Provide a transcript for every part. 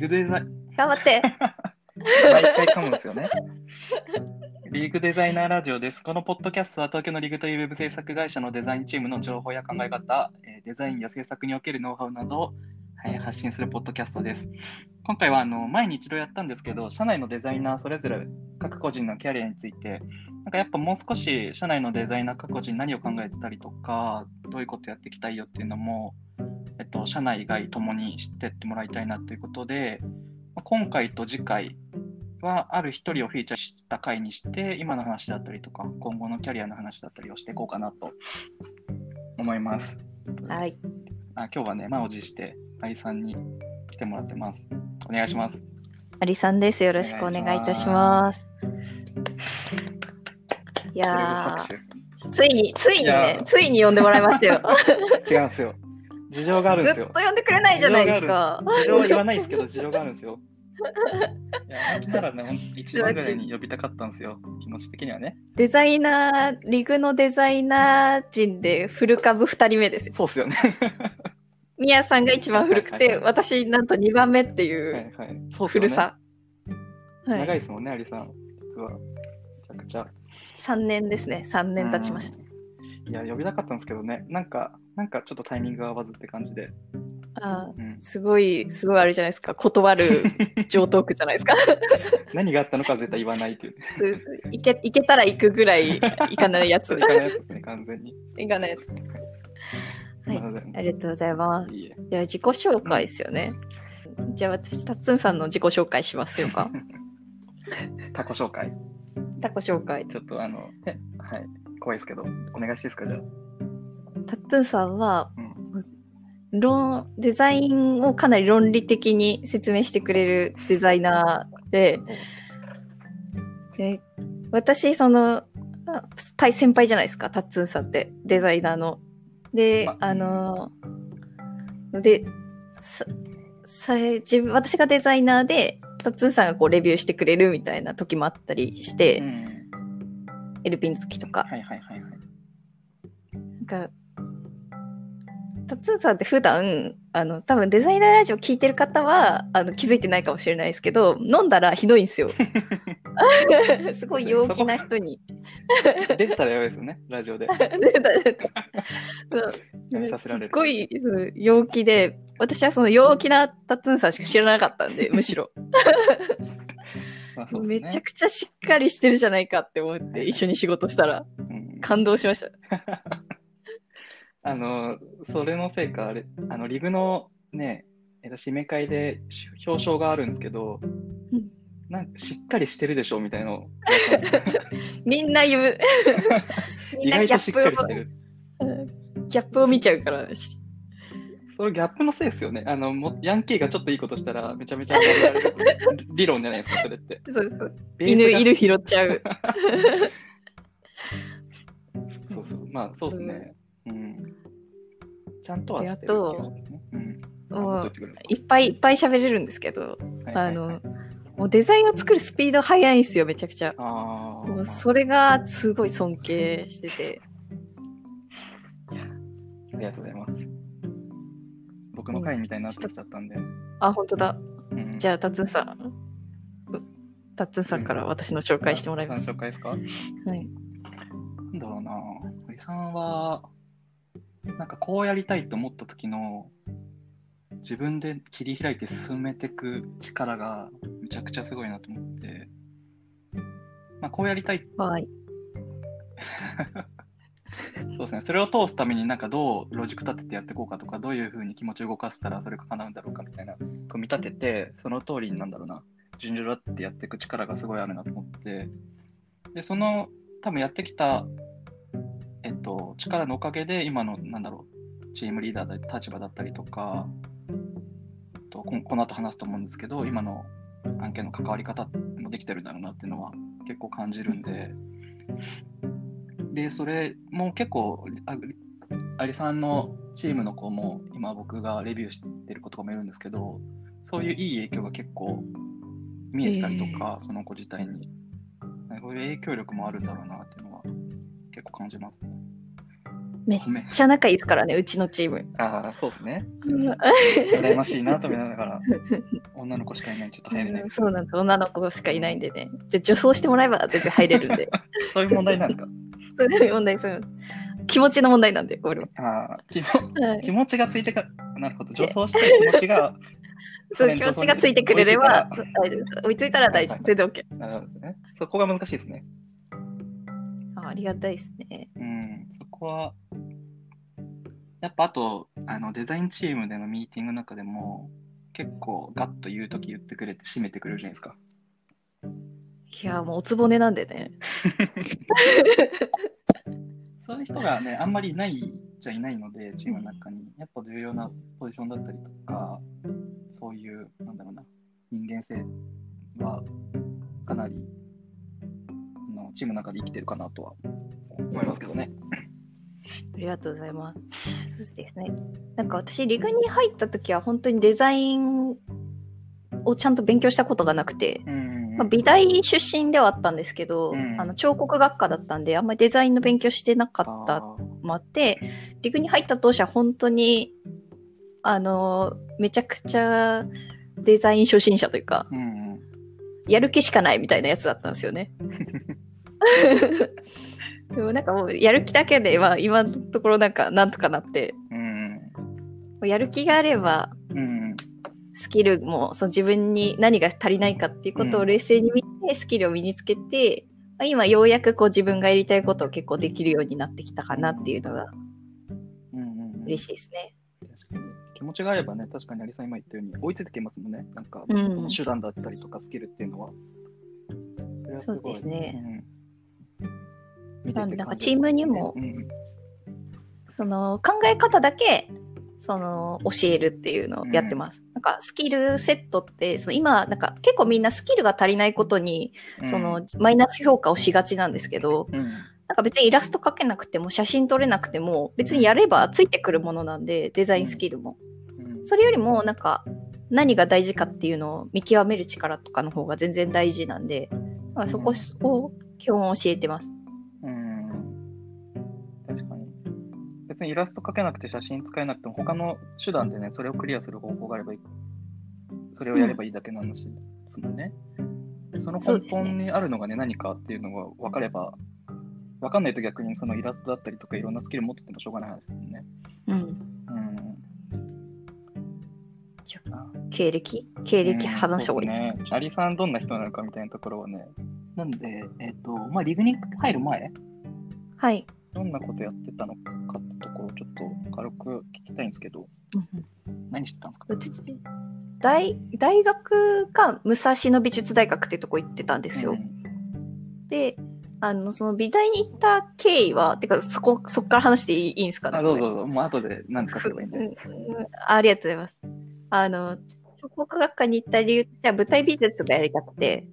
リグデザイ頑張って。毎回噛むんですよね。リーグデザイナーラジオです。このポッドキャストは東京のリーグというウェブ制作会社のデザインチームの情報や考え方、えーデザインや制作におけるノウハウなどを、えー発信するポッドキャストです。今回はあの前に一度やったんですけど、社内のデザイナーそれぞれ各個人のキャリアについて、なんかやっぱもう少し社内のデザイナー各個人何を考えてたりとか、どういうことやっていきたいよっていうのも、えっと、社内外ともに知ってってもらいたいなということで、まあ今回と次回はある一人をフィーチャーした回にして、今の話だったりとか、今後のキャリアの話だったりをしていこうかなと思います。はい。あ今日はね、満を持して、愛さんに来てもらってます。お願いします。アリさんです。よろしくお願いいたします。いやついに、ついにね、ついに呼んでもらいましたよ。違うんですよ。事情があるんずっとですよ。呼んでくれないじゃないですか。事情は言わないですけど、事情があるんですよ。いや、本当ならね、一番ぐらいに呼びたかったんですよ。気持ち的にはね。デザイナー、リグのデザイナー陣でフル株2人目ですよ。そうっすよね。ミヤさんが一番古くて、はいはいはい私なんと2番目っていはいうはい。そうっすよね。古さ。はい。長いですもんね、アリさん。実は。めちゃくちゃ。3年ですね。3年経ちました。いや、呼びたかったんですけどね。なんか、なんかちょっとタイミングが合わずって感じで。あーうん。すごい、すごいあれじゃないですか。断る上等句じゃないですか。何があったのかは絶対言わないっていういけいけたら行くぐらい行かないやつ。そういかないやつですね、完全に。行かないやつ。はいありがとうございます。いいえ。じゃあ自己紹介ですよね。じゃあ私、タッツンさんの自己紹介しますよか。タコ紹介。タコ紹介。ちょっとあの、えはい。怖いですけど、お願いしていいですか、じゃあ。タッツンさんは、うん。論、デザインをかなり論理的に説明してくれるデザイナーで、で私、その、あパイ先輩じゃないですか、タッツンさんって、デザイナーの。で、まあの、で、さ、さ自分、私がデザイナーで、タッツンさんがこうレビューしてくれるみたいな時もあったりして、うん。LP の時とか。はいはいはいはい。なんか、タッツンさんって普段、あの、多分デザイナーラジオ聞いてる方は、あの、気づいてないかもしれないですけど、飲んだらひどいんですよ。すごい陽気な人に。出てたらやばいですよね、ラジオで。出た出たすっごい陽気で、私はその陽気なタッツンさんしか知らなかったんで、むしろ。ね。めちゃくちゃしっかりしてるじゃないかって思って、一緒に仕事したら、うん感動しました。あの、それのせいか、あれ、あの、リグのね、えっと、締め会で表彰があるんですけど、うんなんかしっかりしてるでしょみたいなのを みんな言う。み 意外としっかップをりしてる。ギャップを見ちゃうから。それギャップのせいですよね。あの、もヤンキーがちょっといいことしたら、めちゃめちゃ理論じゃないですか、それって。そうそう。犬いる拾っちゃう。そうそう。まあ、そうですね。うん。ちゃんとはしてる。うん。もういっぱいいっぱい喋れるんですけど、はいあの、もうデザインを作るスピード速いんですよ、めちゃくちゃ。あもーうそれがすごい尊敬してて。ありがとうございます。僕の回みたいになってきちゃったんで。あ、本当だ。うんじゃあ、タッツンさん。タッツンさんから私の紹介してもらいます。紹介ですか？はい。なんだろうな堀さんは、なんかこうやりたいと思った時の、自分で切り開いて進めていく力がめちゃくちゃすごいなと思って、まあ、こうやりたい、はい。そうですね、それを通すためになんかどうロジック立ててやっていこうかとか、どういうふうに気持ちを動かしたらそれが叶うんだろうかみたいな、組み立てて、その通りになんだろうな、順序立ってやっていく力がすごいあるなと思って、で、その多分やってきた、えっと、力のおかげで、今の、なんだろう、チームリーダーだ立場だったりとか、えっと、ここの後話すと思うんですけど、今の案件の関わり方もできてるんだろうなっていうのは結構感じるんで、で、それも結構、あアリさんのチームの子も、今僕がレビューしてる子とかもいるんですけど、そういういい影響が結構見えてたりとか、その子自体に。こういう影響力もあるんだろうなっていうのは結構感じますね。めっ。ちゃ仲いいですからね、うちのチーム。ああ、そうですね。うん羨ましいなと思いながら、女の子しかいない、ちょっと入れないです。そうなんです。女の子しかいないんでね。じゃあ、女装してもらえば全然入れるんで。そういう問題なんですか？そういう問題、そういう気持ちの問題なんで、これは。ああ、気気持ちがついてか、なるほど、女装して気持ちが、そう、気持ちがついてくれれば追いついたら大丈夫。全然 OK。なるほどね。そこが難しいですね。あありがたいですね。うん、そこは、やっぱあと、あのデザインチームでのミーティングの中でも、結構ガッと言うとき言ってくれて締めてくれるじゃないですか。いや、もうおつぼねなんでね。そういう人がね、あんまりいないじゃいないので、チームの中に、やっぱ重要なポジションだったりとか、そういう、なんだろうな、人間性はかなりあのチームの中で生きてるかなとは思いますけどね。ありがとうございます。そうですね。なんか私、リグに入った時は本当にデザインをちゃんと勉強したことがなくて、うんまあ、美大出身ではあったんですけど、うんあの彫刻学科だったんで、あんまりデザインの勉強してなかったもあって、リグに入った当初は本当に、あの、めちゃくちゃデザイン初心者というか、うんうんやる気しかないみたいなやつだったんですよね。でもなんかもうやる気だけで、まあ今のところなんかなんとかなって、うん。もうやる気があれば、うん。スキルもその自分に何が足りないかっていうことをうん。冷静に見て、スキルを身につけて、まあ今ようやくこう自分がやりたいことを結構できるようになってきたかなっていうのがうんうん嬉しいですね。気持ちがあればね、確かにアリさん今言ったように追いついてきますもんね。なんか、うん。その手段だったりとかスキルっていうのは。れはごい。そうですね。うんなんかチームにもうんうんその考え方だけその教えるっていうのをやってます。なんかスキルセットってその今なんか結構みんなスキルが足りないことにそのマイナス評価をしがちなんですけど、うんなんか別にイラスト描けなくても写真撮れなくても別にやればついてくるものなんでデザインスキルも。うんそれよりもなんか何が大事かっていうのを見極める力とかの方が全然大事なんで、そこを基本教えてます。別にイラスト描けなくて写真使えなくても、他の手段でね、それをクリアする方法があればいい。それをやればいいだけの話ですもんね。その根本にあるのがね、何かっていうのが分かれば、分かんないと逆にそのイラストだったりとかいろんなスキル持っててもしょうがない話ですもんね。うん。うん。経歴？経歴話した方がいいですね。アリさんどんな人なのかみたいなところはね。なんで、えっ、と、まあ、リグに入る前、はい。どんなことやってたのかをちょっと軽く聞きたいんですけど、何してたんですか？私大大学が武蔵野美術大学ってとこ行ってたんですよ。うんで、あの、その美大に行った経緯は、てか、そこ、そこから話していいんですかね？あ、どうぞどうぞ。もう後で何とかすればいいんで。うんうんありがとうございます。あの、彫刻学科に行った理由としては舞台美術がやりたくて、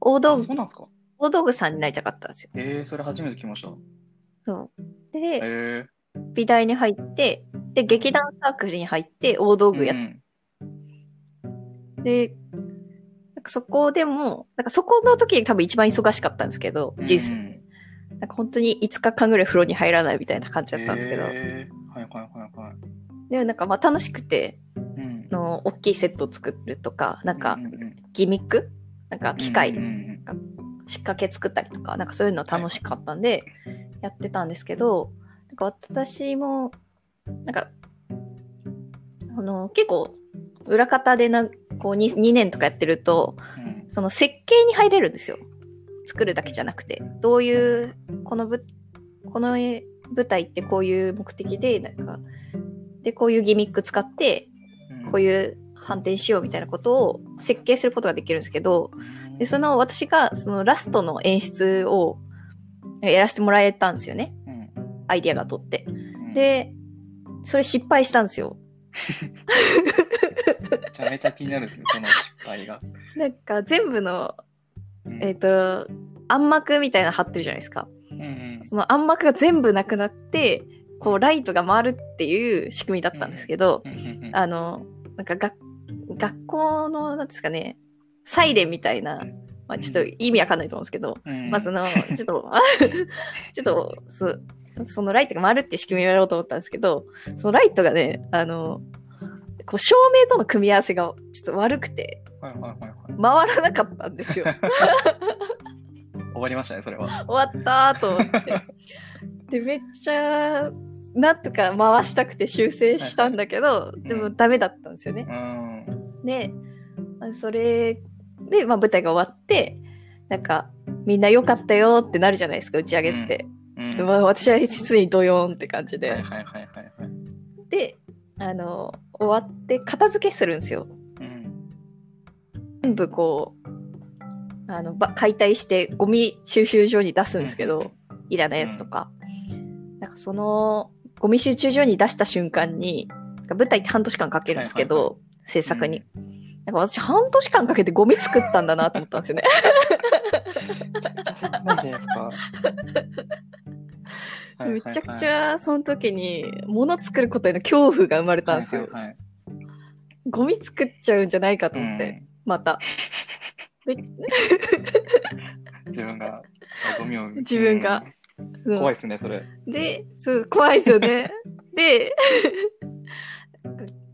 大道あ具そうなんですか？大道具さんになりたかったんですよ。えー、それ初めて聞きました。そう。で、え美大に入って、で、劇団サークルに入って大道ー、具やっうんて、なんかそこでも、なんかそこの時多分一番忙しかったんですけど、人生。うん。なんか本当に5日間ぐらい風呂に入らないみたいな感じだったんですけど、えー、はいはいはいはい。でもなんかまあ楽しくて、うん。あの、大きいセットを作るとか、なんかギミック？なんか機うん械、うんうん。仕掛け作ったりとか、なんかそういうの楽しかったんで、やってたんですけど、か私も、なんか、あの、結構、裏方でな、こう 2, 2年とかやってると、うんその設計に入れるんですよ。作るだけじゃなくて。どういう、このぶ、この舞台ってこういう目的で、なんか、で、こういうギミック使って、こういう反転しようみたいなことを設計することができるんですけど、で、その私がそのラストの演出をやらせてもらえたんですよね。うんアイディアが取って。うん、で、それ失敗したんですよ。めちゃめちゃ気になるですね、その失敗が。なんか全部の、うんえっ、と、暗幕みたいなの貼ってるじゃないですか。うんうんその暗幕が全部なくなって、こうライトが回るっていう仕組みだったんですけど、あの、なんかが学校の、なんですかね、サイレンみたいな、まあ、ちょっと意味わかんないと思うんですけど、うんまあその、ちょっと、あ ちょっと、そのライトが回るっていう仕組みをやろうと思ったんですけど、そのライトがね、あの、こう照明との組み合わせがちょっと悪くて、はいはいはいはい。回らなかったんですよ。終わりましたね、それは。終わったーと思って。で、めっちゃ、なんとか回したくて修正したんだけど、いでもダメだったんですよねう。ん。で、あそれで、まあ、舞台が終わって、なんか、みんな良かったよってなるじゃないですか、打ち上げって。うん。でまあ、私は実にドヨーンって感じで。はいはいはいはいはい。で、あの、終わって片付けするんですよ。うん。全部こう、あの、ば解体してゴミ収集所に出すんですけど、いらないやつとか。なんかその、ゴミ集中所に出した瞬間に、舞台って半年間かけるんですけど、はいは制作に。なんか私半年間かけてゴミ作ったんだなと思ったんですよね。めっちゃ切ないじゃないですか。めちゃくちゃその時に物作ることへの恐怖が生まれたんですよ。はいはいはいゴミ作っちゃうんじゃないかと思って、また。で自分がゴミを。自分がうん怖いですね、それ。で、そう、怖いですよね。で、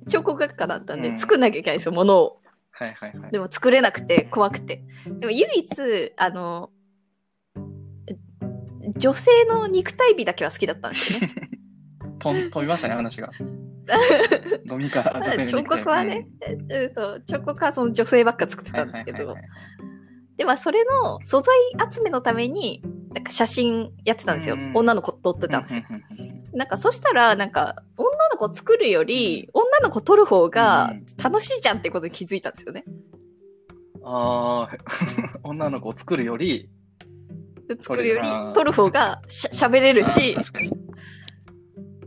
彫刻学科だったんで、うん作んなきゃいけないんですよ、物を。はいはいはい。でも作れなくて、怖くて。でも唯一、あの、女性の肉体美だけは好きだったんですよね。とん飛びましたね、話が。ゴミか女性に彫刻はね、うん、そう、彫刻はその女性ばっか作ってうん、たんですけどではそれの素材集めのために、なんか写真やってたんですよ。うん女の子撮ってたんですよ。なんかそしたら、なんか女の子作るより、女の子撮る方がうん楽しいじゃんってことに気づいたんですよね。ああ、女の子を作るより、作るより撮る方がしゃ喋れるし。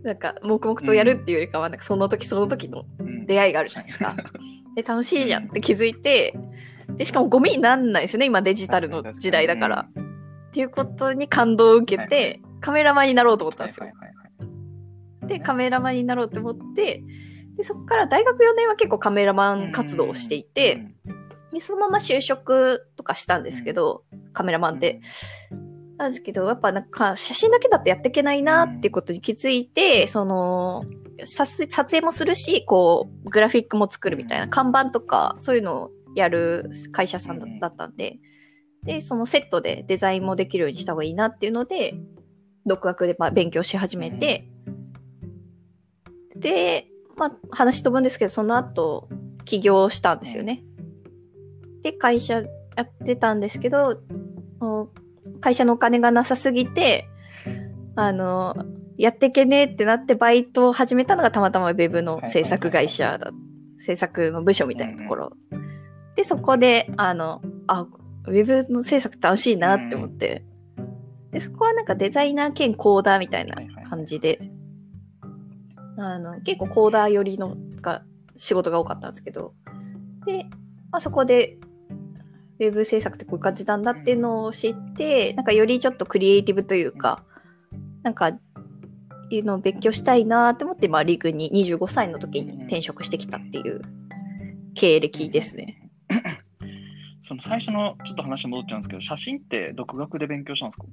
なんか黙々とやるっていうよりかは、なんかその時その時のうん。出会いがあるじゃないですか。で、楽しいじゃんって気づいて、で、しかもゴミになんないですよね、今デジタルの時代だから。っていうことに感動を受けはいて、カメラマンになろうと思ったんですよ。で、カメラマンになろうと思って、で、そこから大学4年は結構カメラマン活動をしていて、で、そのまま就職とかしたんですけど、カメラマンで。、なんですけど、やっぱなんか写真だけだとやっていけないなっていうことに気づいて、その、撮撮影もするし、こう、グラフィックも作るみたいな、看板とか、そういうのをやる会社さんだうん。だったんで、で、そのセットでデザインもできるようにした方がいいなっていうので、独学でまあ勉強し始めて、で、まあ話飛ぶんですけど、その後、起業したんですよね。で、会社やってたんですけど、お会社のお金がなさすぎて、あの、やってけねえってなってバイトを始めたのがたまたまウェブの制作会社だ、制作の部署みたいなところ。で、そこで、あの、あ、ウェブの制作楽しいなって思って、で、そこはなんかデザイナー兼コーダーみたいな感じで、あの、結構コーダー寄りのが仕事が多かったんですけど、で、まあ、そこで、ウェブ制作ってこういう感じなんだっていうのを知って、なんかよりちょっとクリエイティブというか、なんか、いうのを勉強したいなって思って、まあ、リーグに25歳の時に転職してきたっていう経歴ですね。その最初のちょっと話戻っちゃうんですけど、写真って独学で勉強したんですか？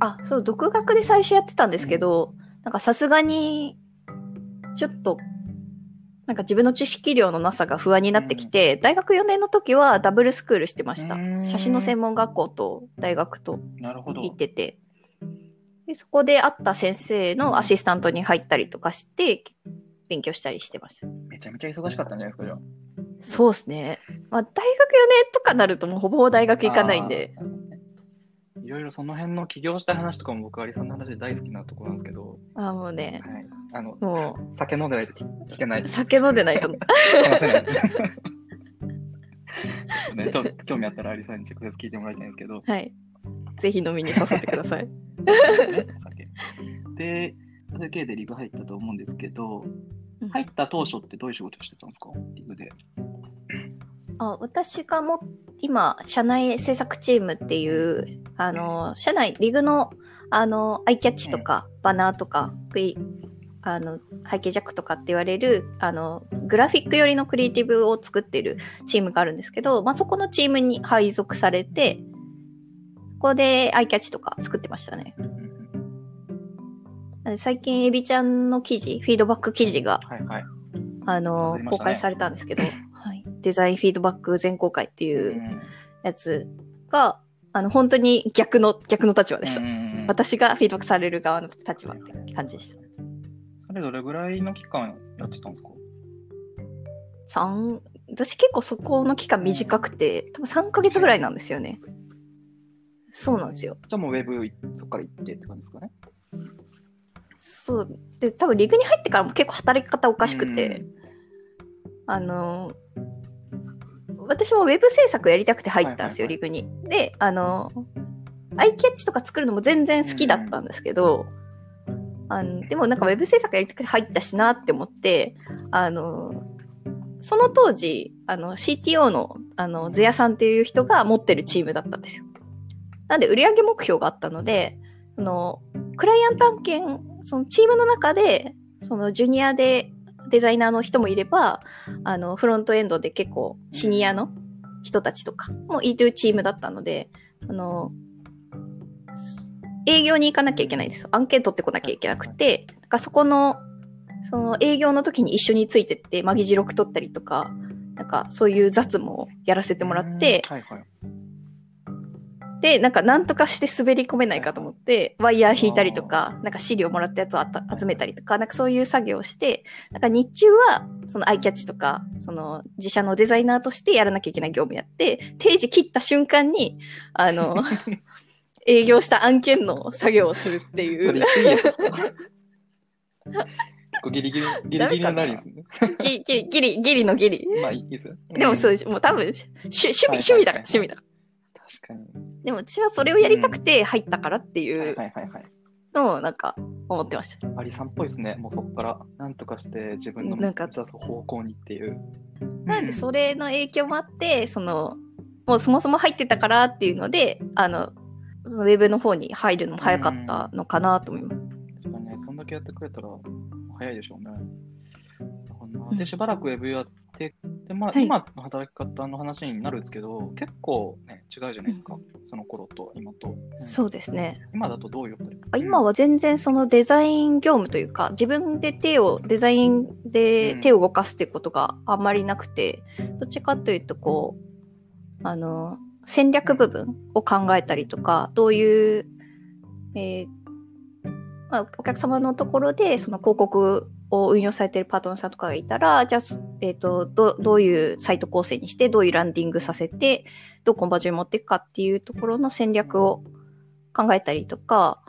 あ、そう、独学で最初やってたんですけど、なんかさすがに、ちょっと、なんか自分の知識量のなさが不安になってきて、大学4年の時はダブルスクールしてました写真の専門学校と大学と。行ってて、でそこで会った先生のアシスタントに入ったりとかして、勉強したりしてました。めちゃめちゃ忙しかったんじゃないですか、じゃあ。そうですね。まあ、大学4年とかなるともうほぼ大学行かないんで、いろいろその辺の起業した話とかも僕、アリさんの話で大好きなところなんですけど、あもうね、はい、あのも酒飲んでないと聞聞けない。う酒飲んでないと。ね、ちょっと興味あったらアリさんに直接聞いてもらいたいんですけど、はい。ぜひ飲みに誘ってください。で、それ系でリグ入ったと思うんですけど、入った当初ってどういう仕事してたんですか？リグで。あ私がも今、社内制作チームっていう、あの、社内、リグの、あの、アイキャッチとか、バナーとか、クイあの、背景ジャックとかって言われる、あの、グラフィック寄りのクリエイティブを作ってるチームがあるんですけど、まあ、そこのチームに配属されて、ここでアイキャッチとか作ってましたね。で最近エビちゃんの記事、フィードバック記事が、はいはい。あのね。公開されたんですけど、はい、デザインフィードバック全公開っていううん。やつが、あの、本当に逆の、逆の立場でした。私がフィードバックされる側の立場って感じでした。それどれぐらいの期間やってたんですか？三私結構そこの期間短くて、多分3ヶ月ぐらいなんですよね。そうなんですよ。じゃあもうウェブいそっから行ってって感じですかね？そう。で、多分リグに入ってからも結構働き方おかしくて、あの、私もウェブ制作やりたくて入ったんですよ、はいリグに。で、あの、アイキャッチとか作るのも全然好きだったんですけど、あのでもなんかウェブ制作やりたくて入ったしなって思って、あの、その当時、あの、CTO の、あの、ゼヤさんっていう人が持ってるチームだったんですよ。なんで、売上目標があったので、その、クライアント案件、そのチームの中で、そのジュニアでデザイナーの人もいれば、あの、フロントエンドで結構シニアの人たちとかもいるチームだったので、あの、営業に行かなきゃいけないんですよ。案件取ってこなきゃいけなくて、だからそこの、その営業の時に一緒についてって、まあ、議事録取ったりとか、なんかそういう雑務をやらせてもらって、はいはい。で、なんか何とかして滑り込めないかと思って、ワイヤー引いたりとか、なんか資料もらったやつを集めたりとか、なんかそういう作業をして、なんか日中はそのアイキャッチとか、その自社のデザイナーとしてやらなきゃいけない業務やって、定時切った瞬間に、あの、営業した案件の作業をするっていう、ギリギリ、ギリギリのラリーですね。ギリ、ギリ、ギリのギリ。まあいいですよ。でもそううです。もう多分、趣趣味、はい趣味だから、はい趣味だから。確かに。でも私はそれをやりたくて入ったからってはいいうはいはいはい。のをなんか思ってました。アリさんっぽいですね。もうそこから、なんとかして自分の目なんか指す方向にっていう。なんでそれの影響もあって、その、もうそもそも入ってたからっていうので、あの、そのウェブの方に入るのも早かったのかなと思います。確かにね、そんだけやってくれたら早いでしょうね。だからなうんで、しばらくウェブやって、で、まあ、はい今の働き方の話になるんですけど、結構ね、違うじゃないですか。その頃と今と。うんそうですね。今だとどういう今は全然そのデザイン業務というか、自分で手を、デザインで手を動かすっていうことがあんまりなくて、どっちかというとこう、あの、戦略部分を考えたりとか、どういう、えーまあ、お客様のところでその広告を運用されているパートナーさんとかがいたら、じゃあ、えっ、と、どどういうサイト構成にして、どういうランディングさせて、どうコンバージョンに持っていくかっていうところの戦略を考えたりとか、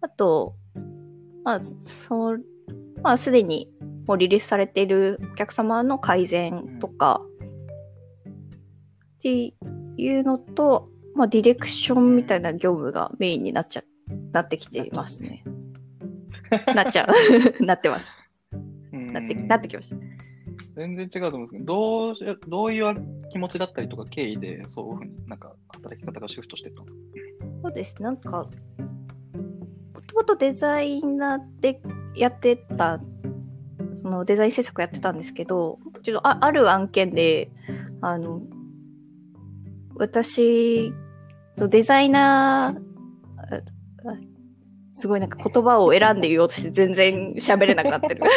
あと、まあ、そう、まあ、すでにもうリリースされているお客様の改善とか、っていうのと、まあ、ディレクションみたいな業務がメインになっちゃ、なってきていますね。なっちゃう。なってます。なって、なってきました。全然違うと思うんですけど、どうしどういう気持ちだったりとか経緯で、そういうふうになんか働き方がシフトしていったんですか？そうです。なんか、もともとデザイナーでやってた、そのデザイン制作やってたんですけど、ちょっとあある案件で、あの、私、デザイナー、すごいなんか言葉を選んで言おうとして全然喋れなくなってる。め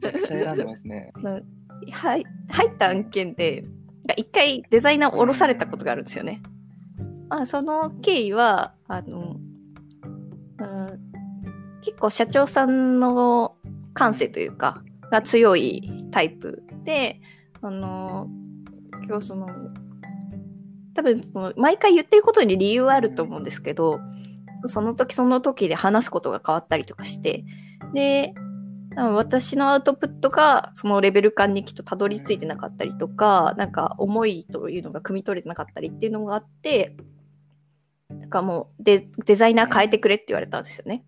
ちゃくちゃ選んでますね。はい入った案件で、一回デザイナーを降ろされたことがあるんですよね。まあ、その経緯は、あの、うん、結構社長さんの感性というか、が強いタイプで、あの、今日その、多分その、毎回言ってることに理由はあると思うんですけど、その時その時で話すことが変わったりとかして、で、多分私のアウトプットがそのレベル感にきっとたどり着いてなかったりとか、なんか思いというのが汲み取れてなかったりっていうのがあって、なんかもうデデザイナー変えてくれって言われたんですよね。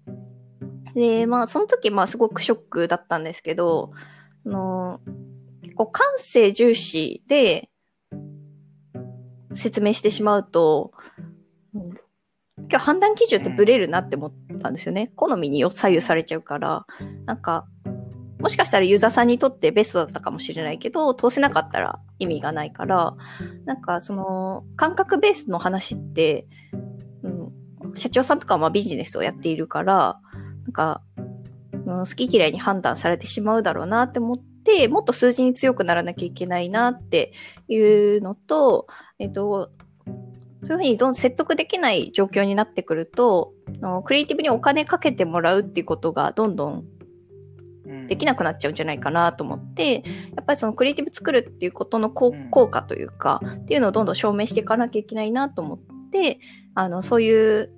で、まあその時まあすごくショックだったんですけど、あの結構感性重視で説明してしまうと、今日判断基準ってブレるなって思ったんですよね。好みに左右されちゃうから、なんか、もしかしたらユーザーさんにとってベストだったかもしれないけど、通せなかったら意味がないから、なんかその、感覚ベースの話って、うん、社長さんとかはまあビジネスをやっているから、なんか、うん好き嫌いに判断されてしまうだろうなって思って、もっと数字に強くならなきゃいけないなっていうのと、えっと、そういうふうにどん説得できない状況になってくると、あのクリエイティブにお金かけてもらうっていうことがどんどんうん。できなくなっちゃうんじゃないかなと思って、やっぱりそのクリエイティブ作るっていうことの効果というか、っていうのをどんどん証明していかなきゃいけないなと思って、あの、そういう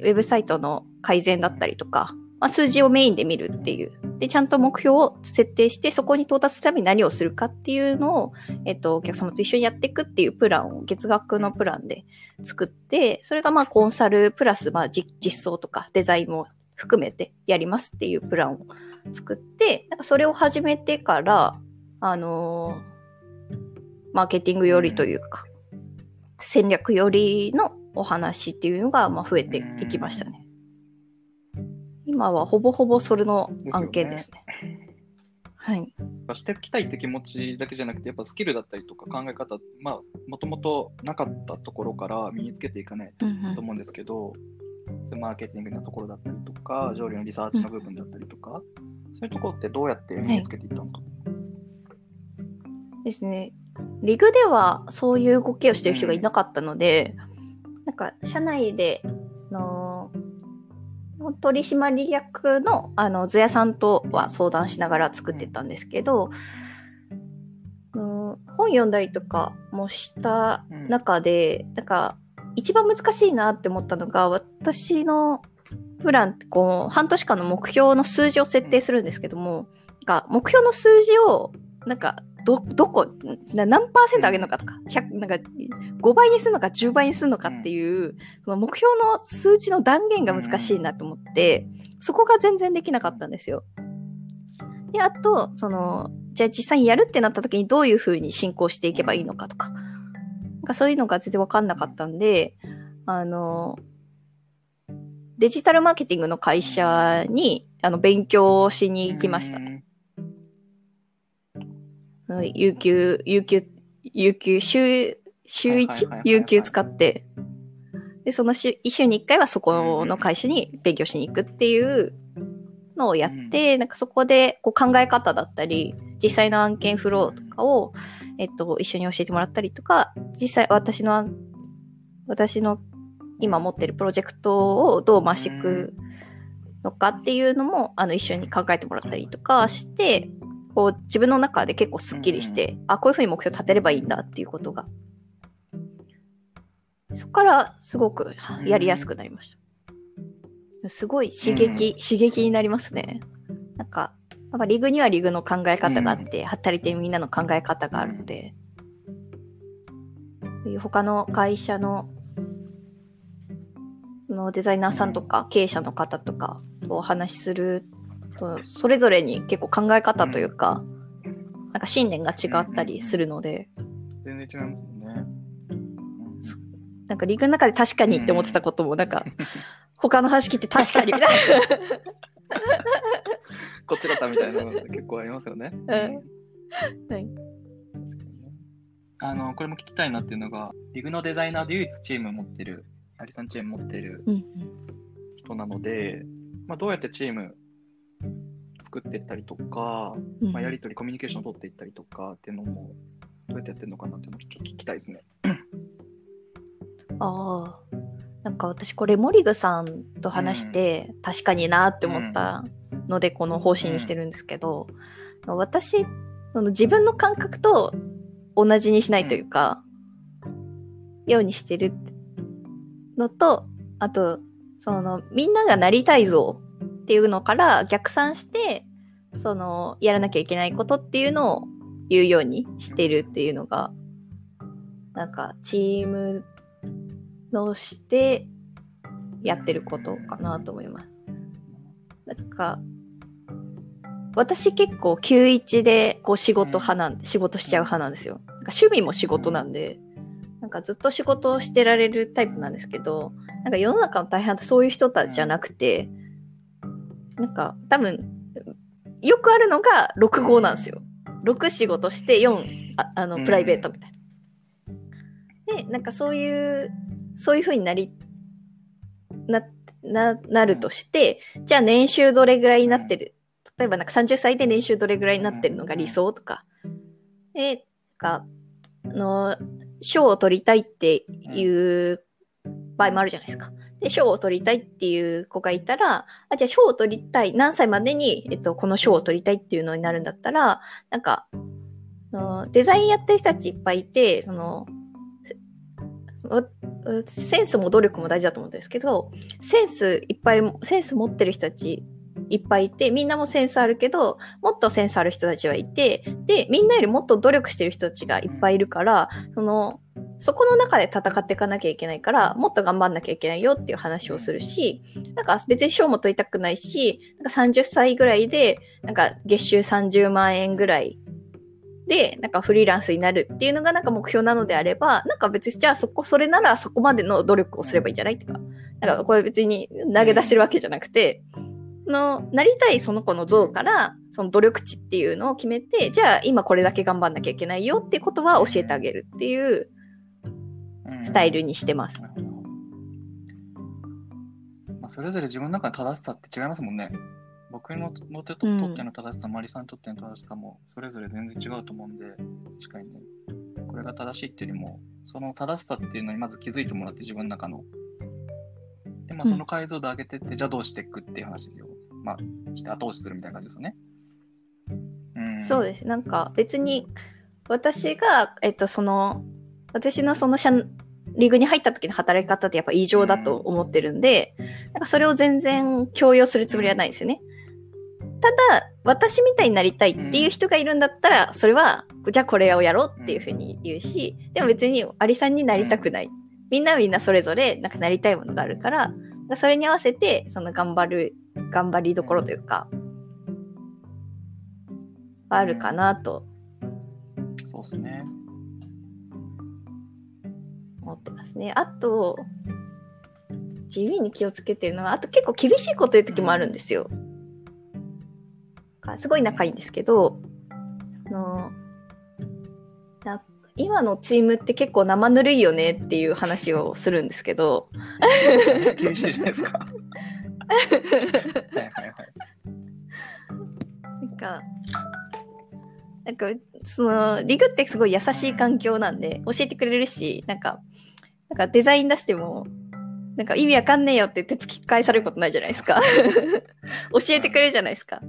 ウェブサイトの改善だったりとか、まあ、数字をメインで見るっていう。で、ちゃんと目標を設定して、そこに到達するために何をするかっていうのを、えっと、お客様と一緒にやっていくっていうプランを月額のプランで作って、それがまあコンサルプラスまあ実装とかデザインも含めてやりますっていうプランを作って、なんかそれを始めてから、あのーマーケティングよりというか、戦略よりのお話っていうのがまあ増えていきましたね。今はほぼほぼそれの案件ですね。はい。していきたいって気持ちだけじゃなくて、やっぱスキルだったりとか考え方、まあ、もともとなかったところから身につけていかないうんうんと思うんですけど、マーケティングのところだったりとか、上流のリサーチの部分だったりとか、そういうところってどうやって身につけていったのか。ですね。リグではそういう動きをしてる人がいなかったので、なんか社内での取締役のあの図屋さんとは相談しながら作ってたんですけど、うん本読んだりとかもした中で、なんか一番難しいなって思ったのが私のプランってこう半年間の目標の数字を設定するんですけども、なんか目標の数字をなんかど、どこ、な何パーセント上げるのかとか、100なんか5倍にするのか10倍にするのかっていう、その目標の数値の断言が難しいなと思って、そこが全然できなかったんですよ。で、あと、その、じゃあ実際にやるってなった時にどういう風に進行していけばいいのかとか、なんかそういうのが全然わかんなかったんで、あの、デジタルマーケティングの会社に、あの、勉強しに行きましたね。有給、有給、有給、週、週はいはいはいはいはい。1有給使って、で、その週、一週に一回はそこの会社に勉強しに行くっていうのをやって、なんかそこでこう考え方だったり、実際の案件フローとかを、えっと、一緒に教えてもらったりとか、実際私の案、私の今持ってるプロジェクトをどう回していくのかっていうのも、あの、一緒に考えてもらったりとかして、こう、自分の中で結構スッキリして、あ、こういうふうに目標立てればいいんだっていうことが。そこからすごくやりやすくなりました。すごい刺激、刺激になりますね。なんか、やっぱリグにはリグの考え方があって、働いてるみんなの考え方があるので、他の会社ののデザイナーさんとか経営者の方とかとお話しすると、それぞれに結構考え方というか、なんか信念が違ったりするので、全然違いますもんね。なんかリグの中で確かにって思ってたことも、なんか、他の話聞いて確かにみたいこっちだったみたいなのが結構ありますよね。うんはいあの、これも聞きたいなっていうのが、リグのデザイナーで唯一チームを持ってる、アリさんチーム持ってるな。うん人なので、まあ、どうやってチーム作っていったりとか、うんまあ、やり取り、コミュニケーションを取っていったりとかっていうのも、どうやってやってるのかなっていうのをちょっと聞きたいですね。ああ。なんか私これモリグさんと話して、確かになって思ったのでこの方針にしてるんですけど、私、その自分の感覚と同じにしないというか、ようにしてるのと、あと、そのみんながなりたい像っていうのから逆算して、そのやらなきゃいけないことっていうのを言うようにしてるっていうのが、なんかチームのしてやってることかなと思います。なんか、私結構91でこう仕事派なんで、仕事しちゃう派なんですよ。なんか趣味も仕事なんで、なんかずっと仕事をしてられるタイプなんですけど、なんか世の中の大半ってそういう人たちじゃなくて、なんか多分、よくあるのが6号なんですよ。6仕事して4、ああの、プライベートみたいな。で、なんかそういう、そういう風になり、なな、なるとして、じゃあ年収どれぐらいになってる、例えばなんか30歳で年収どれぐらいになってるのが理想とか。で、なんか、あの、賞を取りたいっていう場合もあるじゃないですか。で、賞を取りたいっていう子がいたら、あ、じゃあ賞を取りたい、何歳までに、えっと、この賞を取りたいっていうのになるんだったら、なんか、のデザインやってる人たちいっぱいいて、その、センスも努力も大事だと思うんですけど、センスいっぱい、センス持ってる人たちいっぱいいて、みんなもセンスあるけど、もっとセンスある人たちはいて、で、みんなよりもっと努力してる人たちがいっぱいいるから、その、そこの中で戦っていかなきゃいけないから、もっと頑張んなきゃいけないよっていう話をするし、なんか別に賞も取りたくないし、なんか30歳ぐらいで、なんか月収30万円ぐらいで、なんかフリーランスになるっていうのがなんか目標なのであれば、なんか別にじゃあそこ、それならそこまでの努力をすればいいんじゃないってか、なんかこれ別に投げ出してるわけじゃなくて、の、なりたいその子の像から、その努力値っていうのを決めて、じゃあ今これだけ頑張んなきゃいけないよっていうことは教えてあげるっていううんスタイルにしてます。まあ、それぞれ自分の中の正しさって違いますもんね。僕のの手とうんとっての正しさ、マリさんにとっての正しさも、それぞれ全然違うと思うんで、確かにね、これが正しいっていうよりも、その正しさっていうのにまず気づいてもらって、自分の中の。で、まあ、うんその解像度上げてって、じゃあどうしていくっていう話を、まあ、して後押しするみたいな感じですよね。うん。そうです。なんか別に私が、えっと、その、私のその社、リーグに入った時の働き方ってやっぱ異常だと思ってるんで、なんかそれを全然強要するつもりはないんですよね。ただ、私みたいになりたいっていう人がいるんだったら、それは、じゃあこれをやろうっていうふうに言うし、でも別にアリさんになりたくない。みんなはみんなそれぞれ、なんかなりたいものがあるから、それに合わせて、その頑張る、頑張りどころというか、あるかなとそうですね。思ってますね。あと、地味に気をつけてるのは、あと結構厳しいこと言う時もあるんですよ。かすごい仲いいんですけど、あのな今のチームって結構生ぬるいよねっていう話をするんですけど、厳しいじゃないですか？はいはいはい。なんか、なんか、その、リグってすごい優しい環境なんで、教えてくれるし、なんか、なんかデザイン出しても、なんか意味わかんねえよって言って突き返されることないじゃないですか。教えてくれるじゃないですか。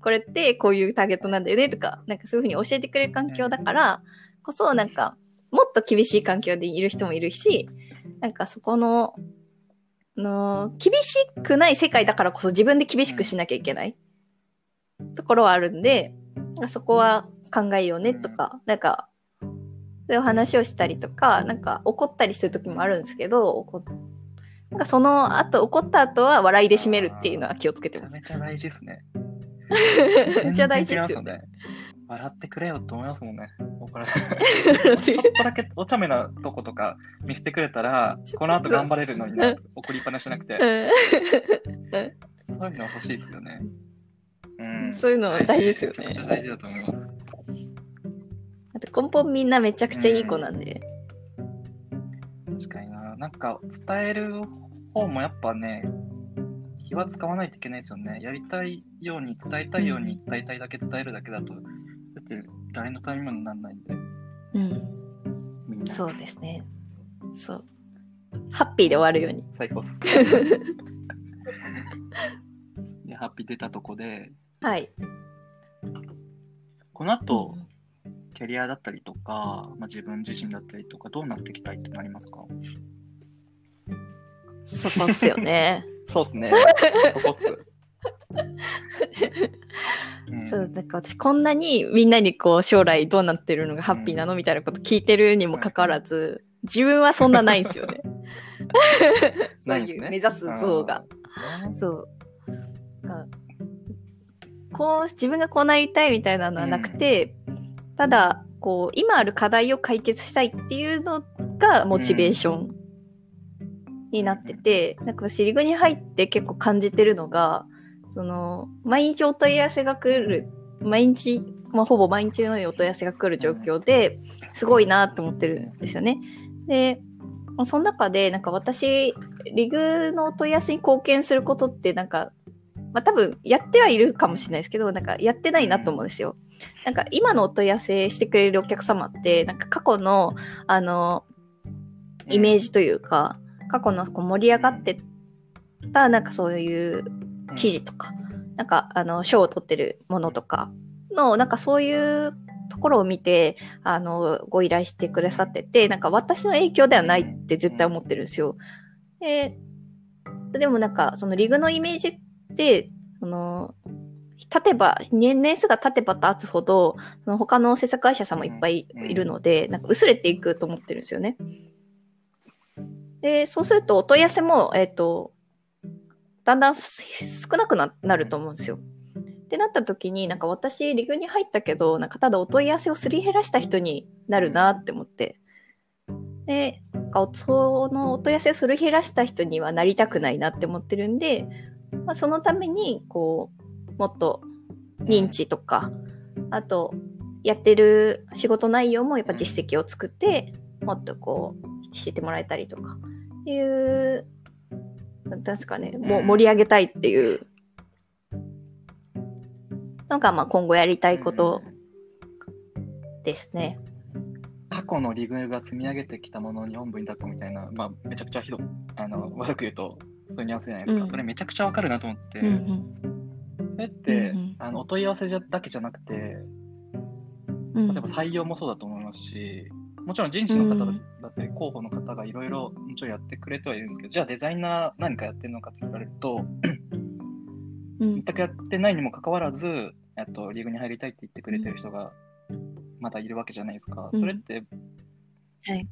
これってこういうターゲットなんだよねとか、なんかそういうふうに教えてくれる環境だから、こそなんか、もっと厳しい環境でいる人もいるし、なんかそこの、の厳しくない世界だからこそ自分で厳しくしなきゃいけないところはあるんで、そこは考えようねとか、なんか、そういう話をしたりとか、なんか怒ったりする時もあるんですけど、怒っなんかその後、怒った後は笑いで締めるっていうのは気をつけてます。めちゃめちゃ大事ですね。めっちゃ大事ですよね。笑ってくれよと思いますもんね。怒られ るちょっとだけお茶目なとことか見せてくれたら、この後頑張れるのにな、怒りっぱなしじゃなくて、うんそういうの欲しいですよね。うん。そういうの大事ですよね大事だと思います。あと根本みんなめちゃくちゃいい子なんで。確かにな。なんか伝える方もやっぱね、気は使わないといけないですよね。やりたいように伝えたいように伝えたいだけ伝えるだけだと、だって誰のためにもならないんで、うん。みんな。そうですね。そう。ハッピーで終わるように。最高っす。で、ハッピー出たとこで、はい。この後、キャリアだったりとか、まあ、自分自身だったりとか、どうなっていきたいってなりますか？そこっすよね。そうっすね。そこっす。うんそう、か私こんなにみんなにこう将来どうなってるのがハッピーなのみたいなこと聞いてるにもかかわらず、自分はそんなないんですよ ね。そういう目指す像が。そう。がこう、自分がこうなりたいみたいなのはなくて、ただ、こう、今ある課題を解決したいっていうのがモチベーションになってて、なんか私リグに入って結構感じてるのが、その、毎日お問い合わせが来る、毎日、まあ、ほぼ毎日のようにお問い合わせが来る状況で、すごいなと思ってるんですよね。で、まあその中で、なんか私、リグのお問い合わせに貢献することってなんか、まあ多分やってはいるかもしれないですけど、なんかやってないなと思うんですよ。なんか今のお問い合わせしてくれるお客様って、なんか過去の、あの、イメージというか、過去のこう盛り上がってた、なんかそういう記事とか、なんかあの賞を取ってるものとかのなんかそういうところを見てあのご依頼してくださっててなんか私の影響ではないって絶対思ってるんですよ。ででもなんかそのリグのイメージってその経てば年年数が経てば経つほどその他の制作会社さんもいっぱいいるのでなんか薄れていくと思ってるんですよね。でそうするとお問い合わせも、えっ、とだんだん少なくななると思うんですよ。ってなった時になんか私リグに入ったけどなんかただお問い合わせをすり減らした人になるなって思ってでそのお問い合わせをすり減らした人にはなりたくないなって思ってるんで、まあ、そのためにこうもっと認知とかあとやってる仕事内容もやっぱ実績を作ってもっとこう知ってもらえたりとかいうなんですかね、もう盛り上げたいっていうのが、まあ今後やりたいことですね。過去のリグが積み上げてきたものを日本部に抱くみたいな、まあ、めちゃくちゃひどあの悪く言うと、そういうニュアンスじゃないですか？うん。それめちゃくちゃわかるなと思って、うんうん。それって、うんうん。あのお問い合わせじゃだけじゃなくて、うん。例えば採用もそうだと思いますし、もちろん人事の方だって候補の方がいろいろもちろんやってくれてはいるんですけど、じゃあデザイナー何かやってるのかって言われると、うん。全くやってないにもかかわらず、えっと、リーグに入りたいって言ってくれてる人がまだいるわけじゃないですか。うん。それって、はい。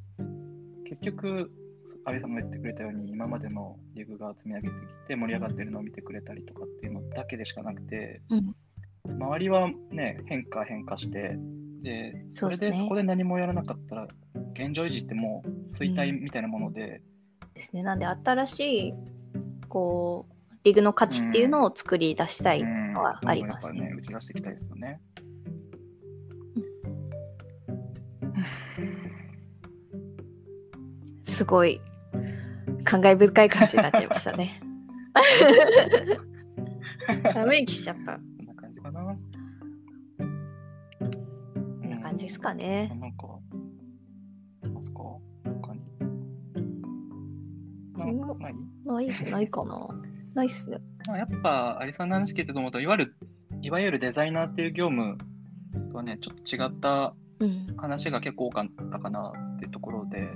結局、有さんが言ってくれたように、今までのリーグが積み上げてきて盛り上がってるのを見てくれたりとかっていうのだけでしかなくて、うん周りはね、変化変化して、で、それでそこで何もやらなかったら、現状維持ってもう衰退みたいなもので、ですね。なんで新しい、こう、リグの価値っていうのを作り出したいうんのはありますどんどんやっぱね。ね、打ち出していきたいですよね。すごい、感慨深い感じになっちゃいましたね。ため息しちゃった。こんな感じかな。こんな感じですかね。なんか、ありますか他に？なうんない？ない、ないかな。ないっすね。まあやっぱ、アリさんの話聞いてて思うと、いわゆる、いわゆるデザイナーっていう業務とはね、ちょっと違ったうん。話が結構多かったかなっていうところで、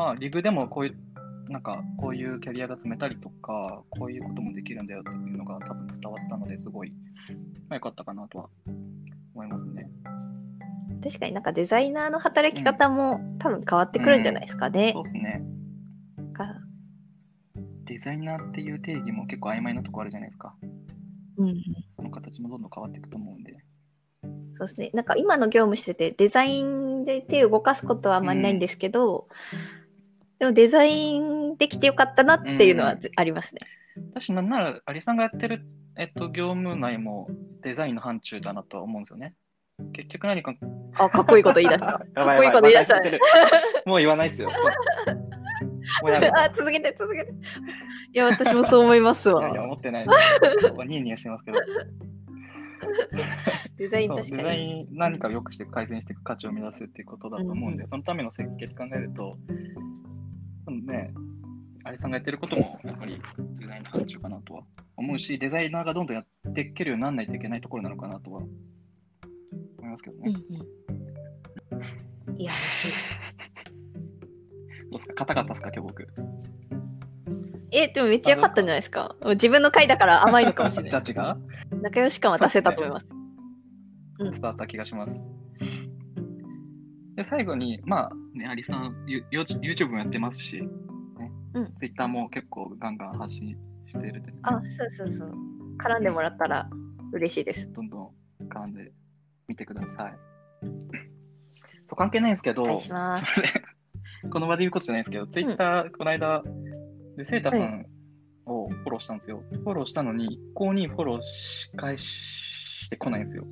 まあ、リグでもこういう、なんか、こういうキャリアが積めたりとか、こういうこともできるんだよっていうのが多分伝わったのですごい、まあ、よかったかなとは思いますね。確かになんかデザイナーの働き方も多分変わってくるんじゃないですかねそう。ですね。かデザイナーっていう定義も結構曖昧なとこあるじゃないですか。うん。その形もどんどん変わっていくと思うんで。そうですね。なんか今の業務しててデザインで手を動かすことはあんまりないんですけど、でもデザインできてよかったなっていうのはぜありますね。私なんなら、アリさんがやってる、えっと、業務内もデザインの範疇だなとは思うんですよね。結局何か。あ、かっこいいこと言い出した。かっこいいこと言い出したもう言わないっすよ。あ、続けて続けて。いや、私もそう思いますわいやい。や、思ってないです。ニヤニヤしてますけど。デザイン確かに。デザイン何かを良くして改善していく価値を目指すっていうことだと思うんで、うんそのための設計って考えると、そのね、アリさんがやってることもやっぱりデザインの範疇かなとは思うし、デザイナーがどんどんやっていけるようにならないといけないところなのかなとは思いますけどね。うんうん。いや、どうですか？硬かったですか、今日僕。え、でもめっちゃ良かったんじゃないですか？自分の回だから甘いのかもしれない。ジャッジが仲良し感は出せたと思います。うん伝わった気がします。で、最後に、まあ、ね、アリさん、ユ YouTube もやってますし、ねうん、Twitter も結構ガンガン発信してるんで、あ、そうそうそう。絡んでもらったら嬉しいです。どんどん絡んでみてください。そう、関係ないんですけど。この場で言うことじゃないですけど、Twitter、この間、で、セータさんをフォローしたんですよ。フォローしたのに、一向にフォローし返してこないんですよ。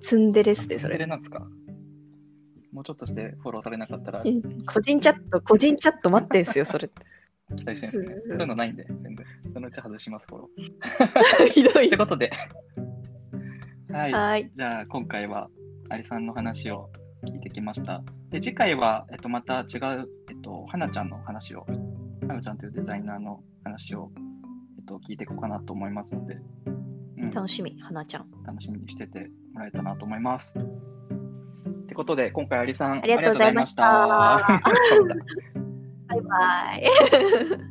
ツンデレっすね、それ。ツンデレなんですか？もうちょっとしてフォローされなかったら 個人チャット、個人チャット待ってんすよ、それって。期待してるんですね。そういうのないんで、全然。そのうち外します、フォロー。ひどいって。ことで、はい。はい。じゃあ、今回は、アリさんの話を聞いてきました。で、次回は、えっと、また違う、えっと、花ちゃんの話を、花ちゃんというデザイナーの話を、えっと、聞いていこうかなと思いますので、うん、楽しみ、花ちゃん。楽しみにしててもらえたなと思います。ってことで、今回、アリさん、ありがとうございましたバイバイ。